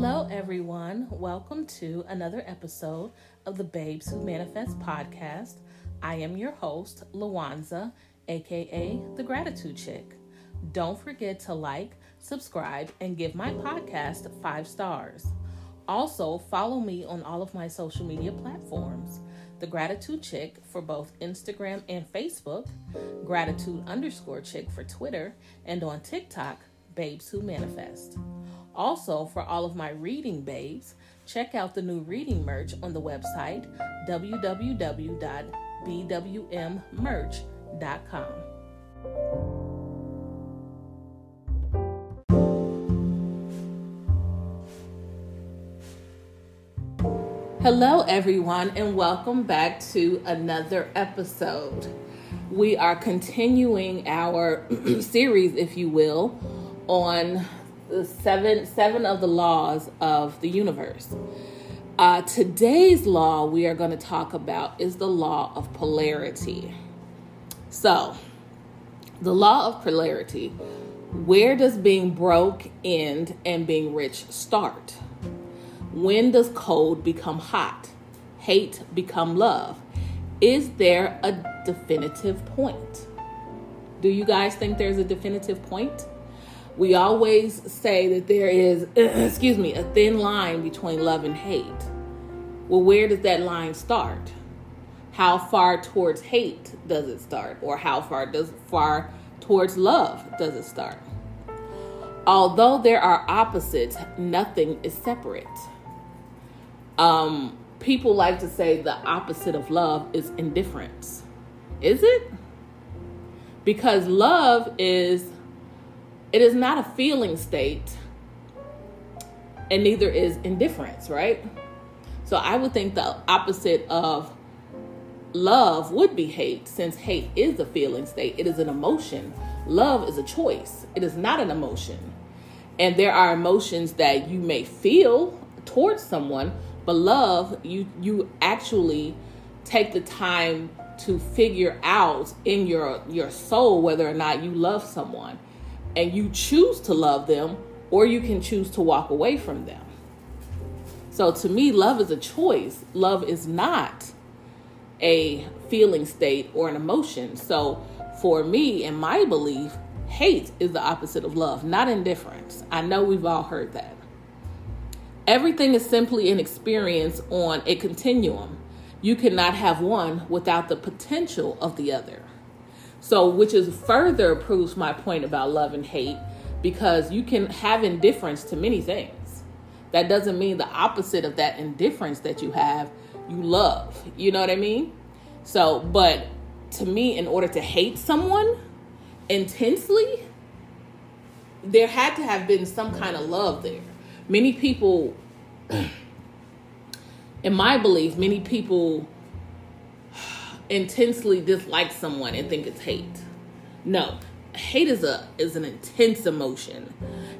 Hello, everyone. Welcome to another episode of the Babes Who Manifest podcast. I am your host, Lawanza, aka the Gratitude Chick. Don't forget to like, subscribe, and give my podcast five stars. Also, follow me on all of my social media platforms The Gratitude Chick for both Instagram and Facebook, Gratitude underscore Chick for Twitter, and on TikTok, Babes Who Manifest. Also, for all of my reading babes, check out the new reading merch on the website www.bwmmerch.com. Hello, everyone, and welcome back to another episode. We are continuing our series, if you will, on seven seven of the laws of the universe. Uh, today's law we are going to talk about is the law of polarity. So, the law of polarity. Where does being broke end and being rich start? When does cold become hot? Hate become love? Is there a definitive point? Do you guys think there's a definitive point? We always say that there is, excuse me, a thin line between love and hate. Well, where does that line start? How far towards hate does it start, or how far does far towards love does it start? Although there are opposites, nothing is separate. Um, people like to say the opposite of love is indifference. Is it? Because love is it is not a feeling state and neither is indifference, right? So I would think the opposite of love would be hate since hate is a feeling state. It is an emotion. Love is a choice. It is not an emotion. And there are emotions that you may feel towards someone, but love, you you actually take the time to figure out in your your soul whether or not you love someone and you choose to love them or you can choose to walk away from them. So to me love is a choice. Love is not a feeling state or an emotion. So for me and my belief, hate is the opposite of love, not indifference. I know we've all heard that. Everything is simply an experience on a continuum. You cannot have one without the potential of the other. So, which is further proves my point about love and hate because you can have indifference to many things. That doesn't mean the opposite of that indifference that you have, you love. You know what I mean? So, but to me, in order to hate someone intensely, there had to have been some kind of love there many people, in my belief, many people intensely dislike someone and think it's hate. No, hate is a is an intense emotion.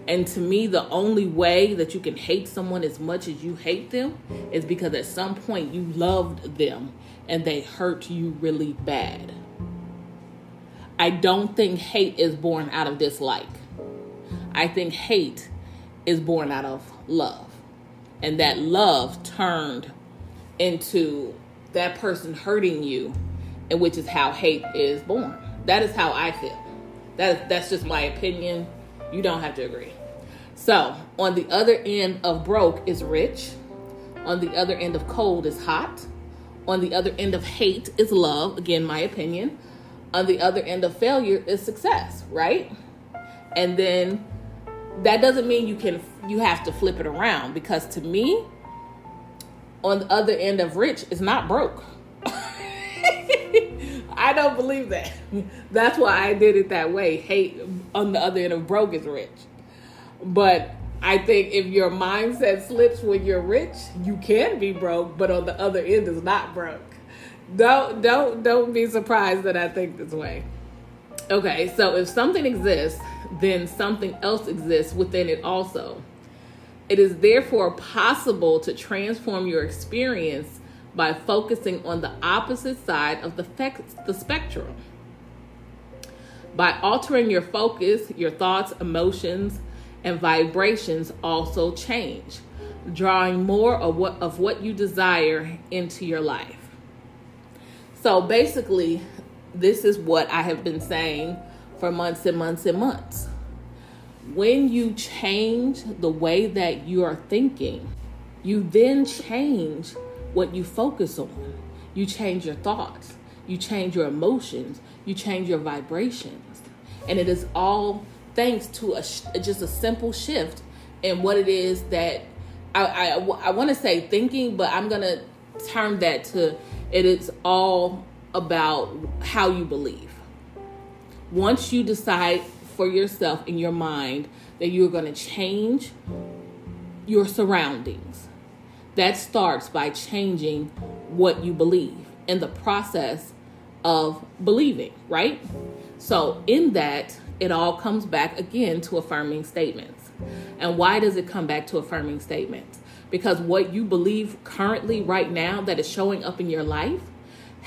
And to me the only way that you can hate someone as much as you hate them is because at some point you loved them and they hurt you really bad. I don't think hate is born out of dislike. I think hate is born out of love. And that love turned into that person hurting you, and which is how hate is born. That is how I feel. That that's just my opinion. You don't have to agree. So, on the other end of broke is rich. On the other end of cold is hot. On the other end of hate is love. Again, my opinion. On the other end of failure is success, right? And then that doesn't mean you can you have to flip it around because to me on the other end of rich is not broke. I don't believe that. That's why i did it that way. Hate on the other end of broke is rich. But i think if your mindset slips when you're rich you can be broke but on the other end is not broke. Don't don't don't be surprised that i think this way. Okay so if something exists then something else exists within it also. It is therefore possible to transform your experience by focusing on the opposite side of the, the spectrum. By altering your focus, your thoughts, emotions, and vibrations also change. drawing more of what of what you desire into your life. So basically, this is what I have been saying for months and months and months. When you change the way that you are thinking, you then change what you focus on. You change your thoughts, you change your emotions, you change your vibrations. And it is all thanks to a just a simple shift in what it is that I, I, I want to say thinking, but I'm going to turn that to it is all about how you believe. Once you decide for yourself in your mind that you're going to change your surroundings, that starts by changing what you believe in the process of believing, right? So, in that, it all comes back again to affirming statements. And why does it come back to affirming statements? Because what you believe currently, right now, that is showing up in your life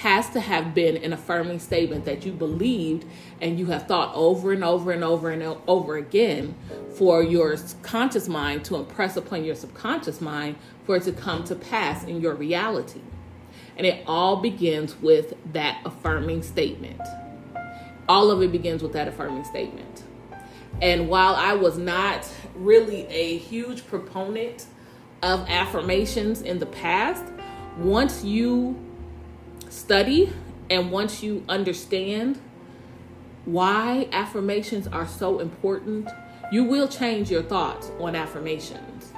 has to have been an affirming statement that you believed and you have thought over and over and over and over again for your conscious mind to impress upon your subconscious mind for it to come to pass in your reality. And it all begins with that affirming statement. All of it begins with that affirming statement. And while I was not really a huge proponent of affirmations in the past, once you study and once you understand why affirmations are so important, you will change your thoughts on affirmations.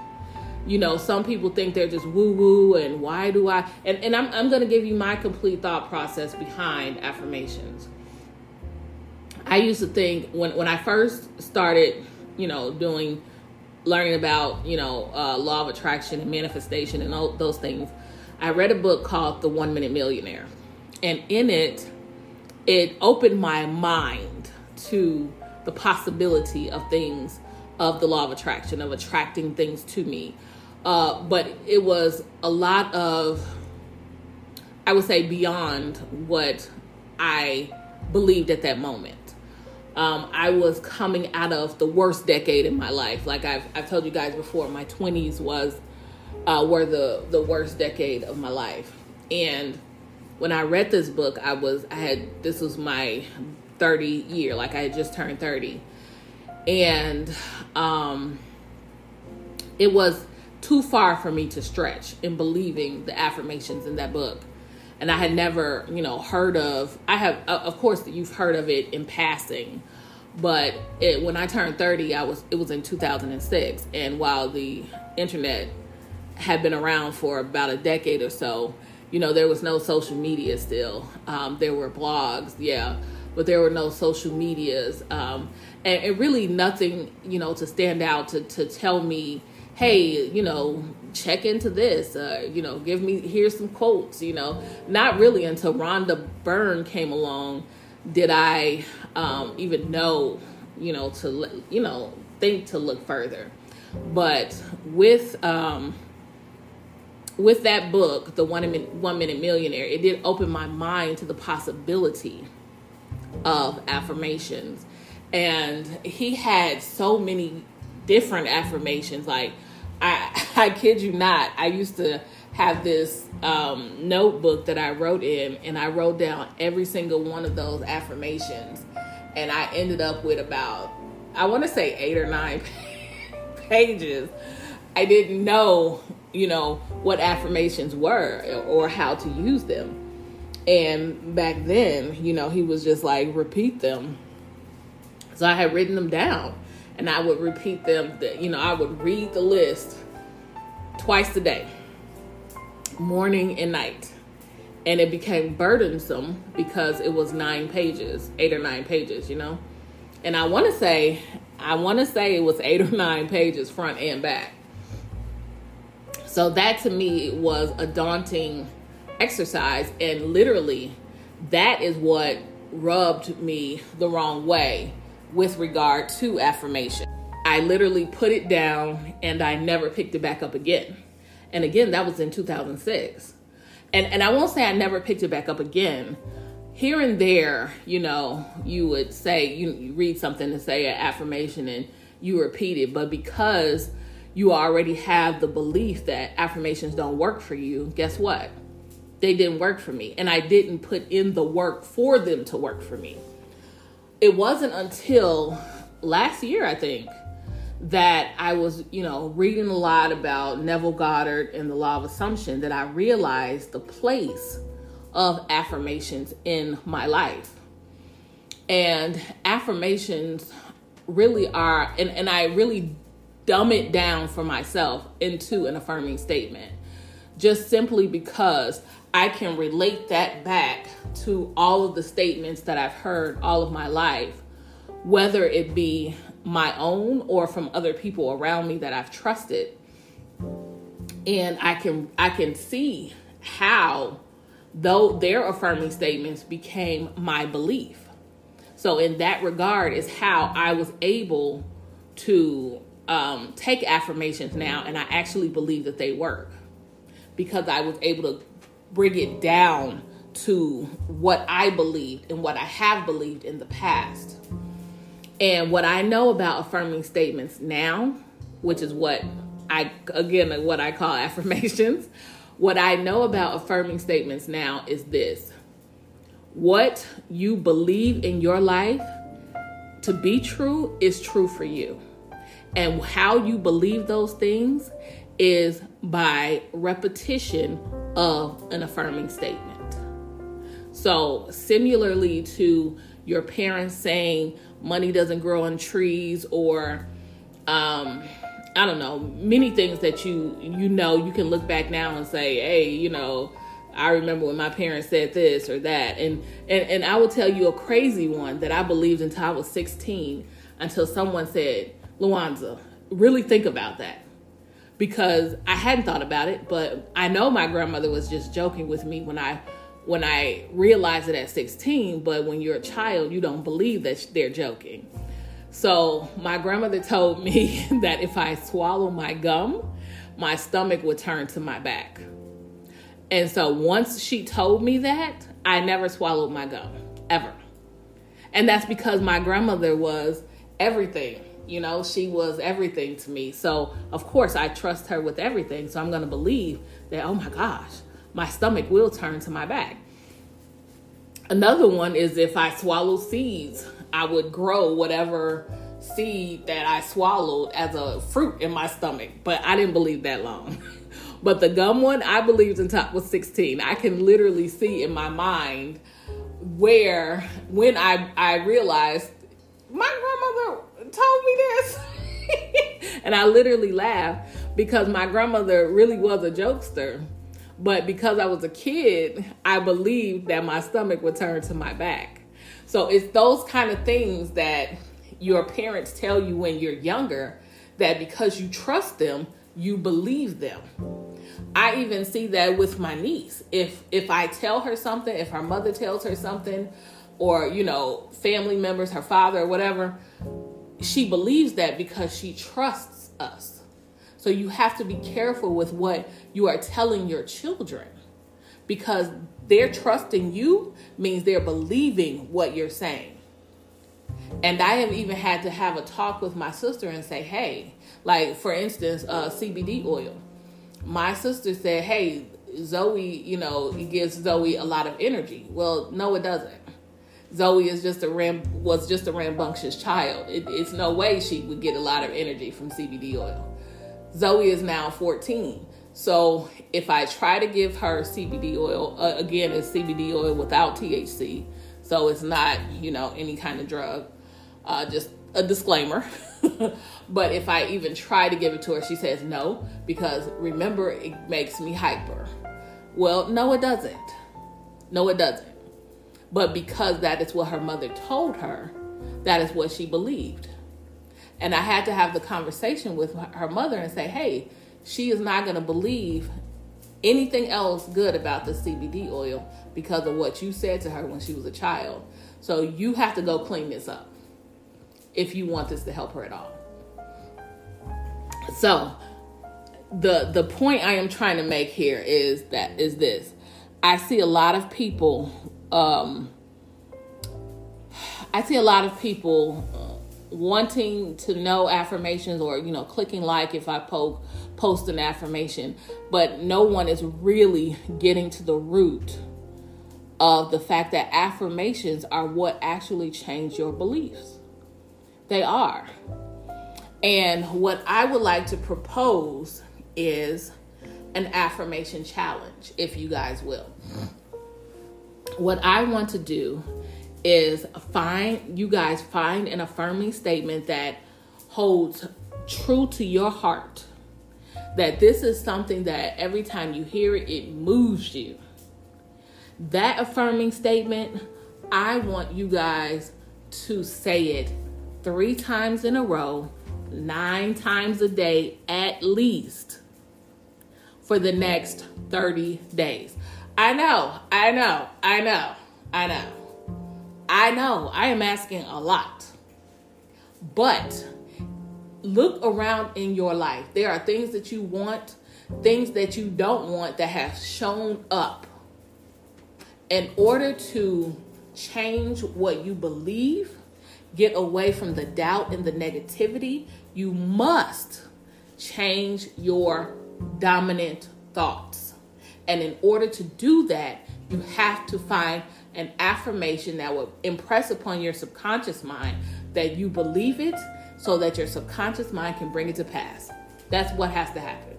You know, some people think they're just woo woo and why do I? And, and I'm, I'm going to give you my complete thought process behind affirmations. I used to think when, when I first started, you know, doing learning about you know uh, law of attraction and manifestation and all those things i read a book called the one minute millionaire and in it it opened my mind to the possibility of things of the law of attraction of attracting things to me uh, but it was a lot of i would say beyond what i believed at that moment um, I was coming out of the worst decade in my life. Like I've, I've told you guys before, my 20s was uh, were the the worst decade of my life. And when I read this book, I was I had this was my 30 year, like I had just turned 30, and um, it was too far for me to stretch in believing the affirmations in that book and I had never, you know, heard of. I have, of course, you've heard of it in passing, but it, when I turned 30, I was it was in 2006, and while the internet had been around for about a decade or so, you know, there was no social media still. Um, there were blogs, yeah, but there were no social medias, um, and, and really nothing, you know, to stand out to to tell me hey, you know, check into this, uh, you know, give me, here's some quotes, you know. Not really until Rhonda Byrne came along did I um, even know, you know, to, you know, think to look further. But with, um, with that book, The One Minute, One Minute Millionaire, it did open my mind to the possibility of affirmations. And he had so many different affirmations. Like, I, I kid you not, I used to have this um, notebook that I wrote in, and I wrote down every single one of those affirmations. And I ended up with about, I want to say eight or nine pages. I didn't know, you know, what affirmations were or how to use them. And back then, you know, he was just like, repeat them. So I had written them down and I would repeat them. That, You know, I would read the list twice a day, morning and night. And it became burdensome because it was nine pages, eight or nine pages, you know? And I want to say, I want to say it was eight or nine pages front and back. So that to me was a daunting exercise. And literally, that is what rubbed me the wrong way with regard to affirmation. I literally put it down and I never picked it back up again. And again, that was in 2006. And and I won't say I never picked it back up again. Here and there, you know, you would say you, you read something to say an affirmation and you repeat it, but because you already have the belief that affirmations don't work for you, guess what? They didn't work for me. And I didn't put in the work for them to work for me. It wasn't until last year, I think, that I was, you know, reading a lot about Neville Goddard and the law of assumption that I realized the place of affirmations in my life. And affirmations really are, and, and I really dumb it down for myself into an affirming statement just simply because I can relate that back to all of the statements that I've heard all of my life, whether it be my own or from other people around me that I've trusted. And I can I can see how though their affirming statements became my belief. So in that regard is how I was able to um, take affirmations now and I actually believe that they work because I was able to bring it down to what I believed and what I have believed in the past. And what I know about affirming statements now, which is what I, again, what I call affirmations, what I know about affirming statements now is this what you believe in your life to be true is true for you. And how you believe those things is by repetition of an affirming statement. So, similarly to your parents saying money doesn't grow on trees or um, I don't know, many things that you you know you can look back now and say, hey, you know, I remember when my parents said this or that. And and, and I will tell you a crazy one that I believed until I was 16, until someone said, Lawanza, really think about that. Because I hadn't thought about it, but I know my grandmother was just joking with me when I when I realized it at 16, but when you're a child, you don't believe that they're joking. So my grandmother told me that if I swallow my gum, my stomach would turn to my back. And so once she told me that, I never swallowed my gum, ever. And that's because my grandmother was everything. You know, she was everything to me. So, of course, I trust her with everything. So, I'm going to believe that, oh my gosh, my stomach will turn to my back. Another one is if I swallow seeds, I would grow whatever seed that I swallowed as a fruit in my stomach. But I didn't believe that long. but the gum one, I believed until I was 16. I can literally see in my mind where when I I realized my grandmother told me this. and I literally laughed because my grandmother really was a jokester. But because I was a kid, I believed that my stomach would turn to my back. So it's those kind of things that your parents tell you when you're younger that because you trust them, you believe them. I even see that with my niece. If if I tell her something, if her mother tells her something, or you know, family members, her father or whatever, she believes that because she trusts us. So you have to be careful with what you are telling your children because they're trusting you means they're believing what you're saying. And I have even had to have a talk with my sister and say, hey, like for instance, uh, CBD oil. My sister said, hey, Zoe, you know, it gives Zoe a lot of energy. Well, no, it doesn't. Zoe is just a ram was just a rambunctious child. It, it's no way she would get a lot of energy from CBD oil. Zoe is now 14. So if I try to give her CBD oil, uh, again, it's CBD oil without THC. So it's not, you know, any kind of drug. Uh, just a disclaimer. but if I even try to give it to her, she says no, because remember, it makes me hyper. Well, no, it doesn't. No, it doesn't. But because that is what her mother told her, that is what she believed. And I had to have the conversation with her mother and say, hey, she is not going to believe anything else good about the CBD oil because of what you said to her when she was a child. So you have to go clean this up if you want this to help her at all. So the the point I am trying to make here is that is this. I see a lot of people um I see a lot of people wanting to know affirmations or you know clicking like if I po- post an affirmation, but no one is really getting to the root of the fact that affirmations are what actually change your beliefs. They are. And what I would like to propose is an affirmation challenge, if you guys will. What I want to do is find you guys find an affirming statement that holds true to your heart. That this is something that every time you hear it, it moves you. That affirming statement, I want you guys to say it three times in a row, nine times a day at least for the next 30 days. I know, I know, I know, I know. I know, I am asking a lot. But look around in your life. There are things that you want, things that you don't want that have shown up. In order to change what you believe, get away from the doubt and the negativity, you must change your dominant thoughts. And in order to do that, you have to find an affirmation that will impress upon your subconscious mind that you believe it so that your subconscious mind can bring it to pass. That's what has to happen.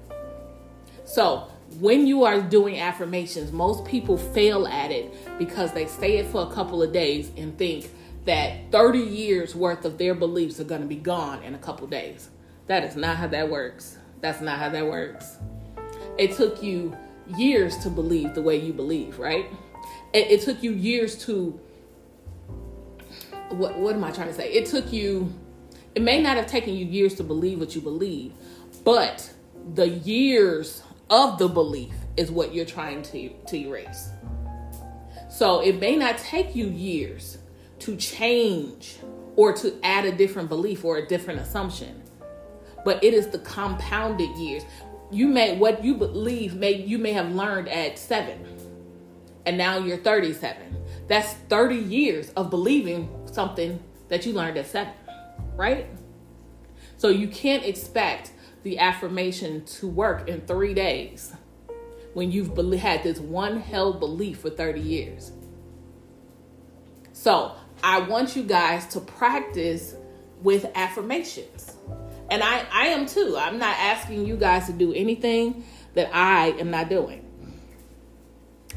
So, when you are doing affirmations, most people fail at it because they say it for a couple of days and think that 30 years worth of their beliefs are going to be gone in a couple days. That is not how that works. That's not how that works. It took you years to believe the way you believe, right? It, it took you years to. What, what am I trying to say? It took you. It may not have taken you years to believe what you believe, but the years of the belief is what you're trying to, to erase. So it may not take you years to change or to add a different belief or a different assumption, but it is the compounded years you may what you believe may you may have learned at seven and now you're 37 that's 30 years of believing something that you learned at seven right? So you can't expect the affirmation to work in three days when you've had this one held belief for 30 years. So i want you guys to practice with affirmations and I, I am too. I'm not asking you guys to do anything that I am not doing.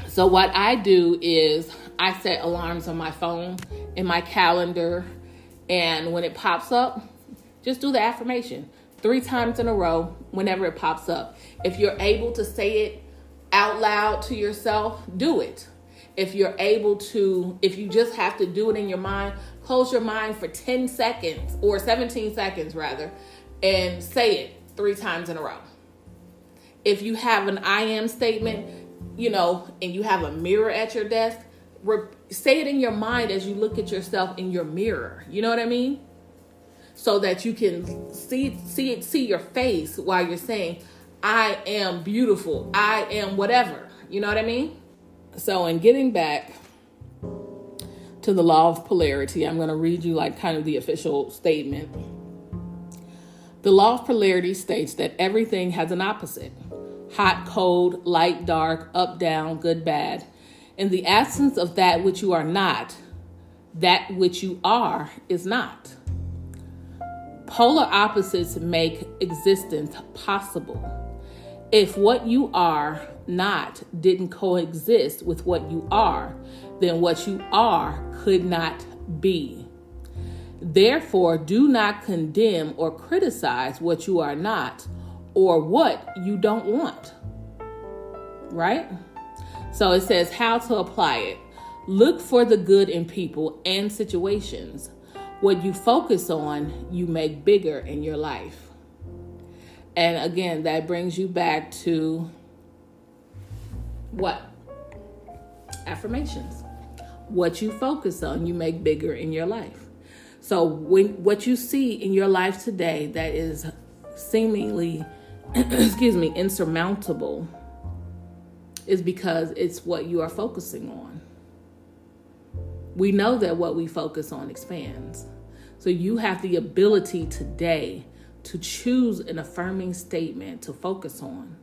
So, what I do is I set alarms on my phone, in my calendar, and when it pops up, just do the affirmation three times in a row whenever it pops up. If you're able to say it out loud to yourself, do it. If you're able to, if you just have to do it in your mind, close your mind for 10 seconds or 17 seconds rather, and say it three times in a row. If you have an I am statement, you know, and you have a mirror at your desk, say it in your mind as you look at yourself in your mirror. You know what I mean? So that you can see see it see your face while you're saying I am beautiful. I am whatever. You know what I mean? So in getting back to the law of polarity, I'm going to read you like kind of the official statement the law of polarity states that everything has an opposite hot, cold, light, dark, up, down, good, bad. In the absence of that which you are not, that which you are is not. Polar opposites make existence possible. If what you are not didn't coexist with what you are, then what you are could not be. Therefore, do not condemn or criticize what you are not or what you don't want. Right? So it says how to apply it. Look for the good in people and situations. What you focus on, you make bigger in your life. And again, that brings you back to what? Affirmations. What you focus on, you make bigger in your life. So when what you see in your life today that is seemingly excuse me, insurmountable is because it's what you are focusing on. We know that what we focus on expands. So you have the ability today to choose an affirming statement to focus on.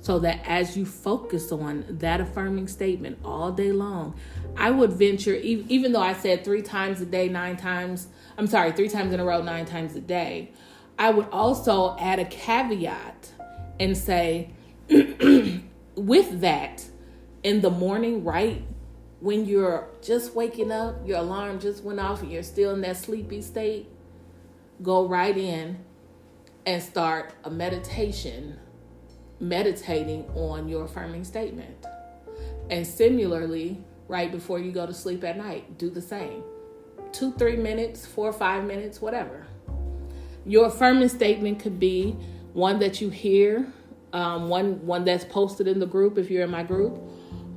So that as you focus on that affirming statement all day long, I would venture, even though I said three times a day, nine times, I'm sorry, three times in a row, nine times a day, I would also add a caveat and say, with that, in the morning, right when you're just waking up, your alarm just went off, and you're still in that sleepy state, go right in and start a meditation, meditating on your affirming statement. And similarly, right before you go to sleep at night, do the same. Two, three minutes, four five minutes, whatever. Your affirming statement could be one that you hear, um, one one that's posted in the group if you're in my group.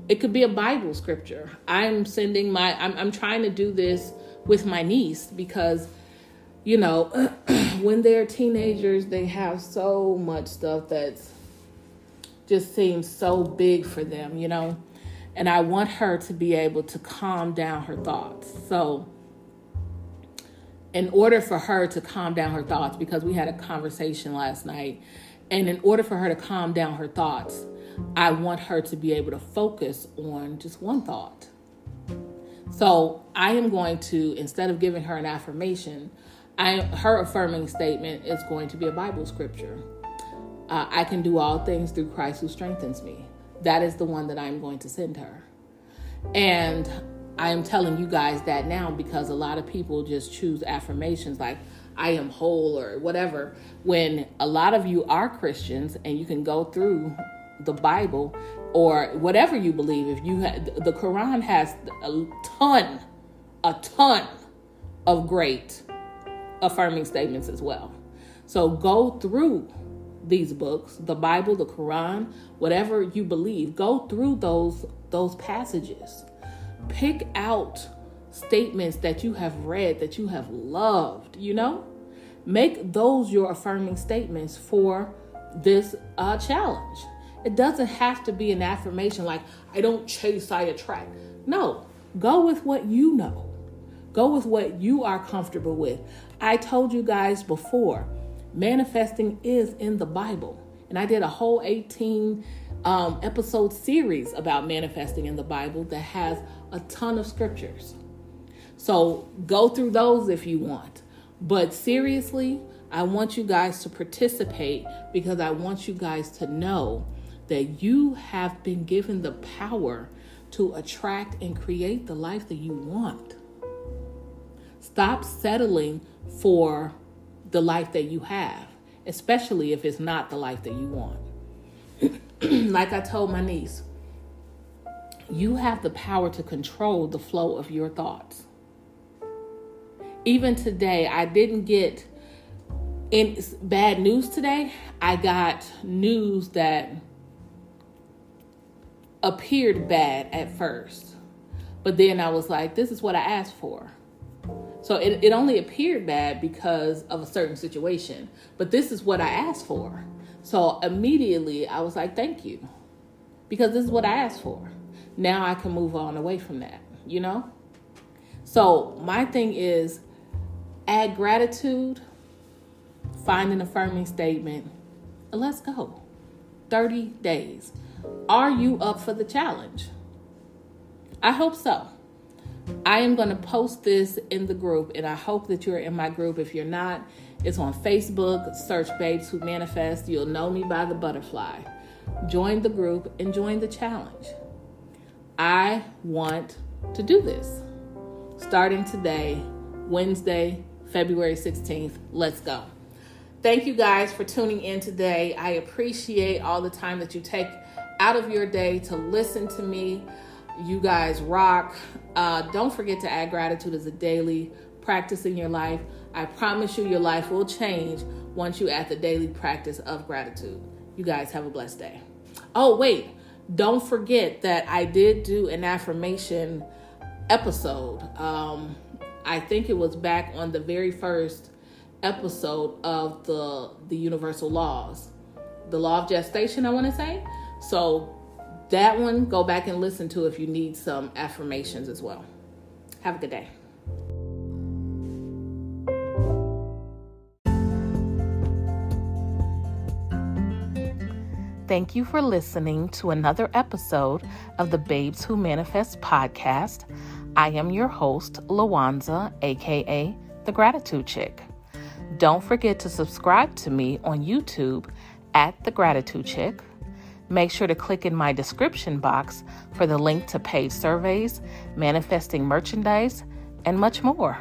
It could be a Bible scripture. I'm sending my. I'm, I'm trying to do this with my niece because, you know, when they're teenagers, they have so much stuff that's just seems so big for them, you know. And I want her to be able to calm down her thoughts. So in order for her to calm down her thoughts, because we had a conversation last night, and in order for her to calm down her thoughts, I want her to be able to focus on just one thought. So I am going to, instead of giving her an affirmation, I, her affirming statement is going to be a Bible scripture. Uh, I can do all things through Christ who strengthens me. That is the one that I'm going to send her. And I am telling you guys that now because a lot of people just choose affirmations like I am whole or whatever when a lot of you are Christians and you can go through the Bible or whatever you believe if you had the Quran has a ton a ton of great affirming statements as well. So go through these books, the Bible, the Quran, whatever you believe, go through those those passages pick out statements that you have read that you have loved, you know? Make those your affirming statements for this uh, challenge. It doesn't have to be an affirmation like, I don't chase, I attract. No, go with what you know. Go with what you are comfortable with. I told you guys before, manifesting is in the Bible. And I did a whole 18 um, episode series about manifesting in the Bible that has a ton of scriptures. So go through those if you want. But seriously, I want you guys to participate because I want you guys to know that you have been given the power to attract and create the life that you want. Stop settling for the life that you have, especially if it's not the life that you want. like I told my niece, you have the power to control the flow of your thoughts. Even today, I didn't get in bad news today. I got news that appeared bad at first. But then I was like, this is what I asked for. So it, it only appeared bad because of a certain situation. But this is what I asked for. So immediately I was like, thank you. Because this is what I asked for now I can move on away from that, you know? So, my thing is add gratitude, find an affirming statement, and let's go. 30 days. Are you up for the challenge? I hope so. I am going to post this in the group, and I hope that you're in my group. If you're not, it's on Facebook. Search Babes Who Manifest. You'll know me by the butterfly. Join the group and join the challenge. I want to do this. Starting today, Wednesday, February 16th. Let's go. Thank you guys for tuning in today. I appreciate all the time that you take out of your day to listen to me. You guys rock. Uh, don't forget to add gratitude as a daily practice in your life. I promise you, your life will change once you add the daily practice of gratitude. You guys have a blessed day. Oh, wait. Don't forget that I did do an affirmation episode. Um, I think it was back on the very first episode of the the universal laws, the law of gestation. I want to say so that one, go back and listen to if you need some affirmations as well. Have a good day. Thank you for listening to another episode of the Babes Who Manifest podcast. I am your host, Lawanza, aka The Gratitude Chick. Don't forget to subscribe to me on YouTube at The Gratitude Chick. Make sure to click in my description box for the link to paid surveys, manifesting merchandise, and much more.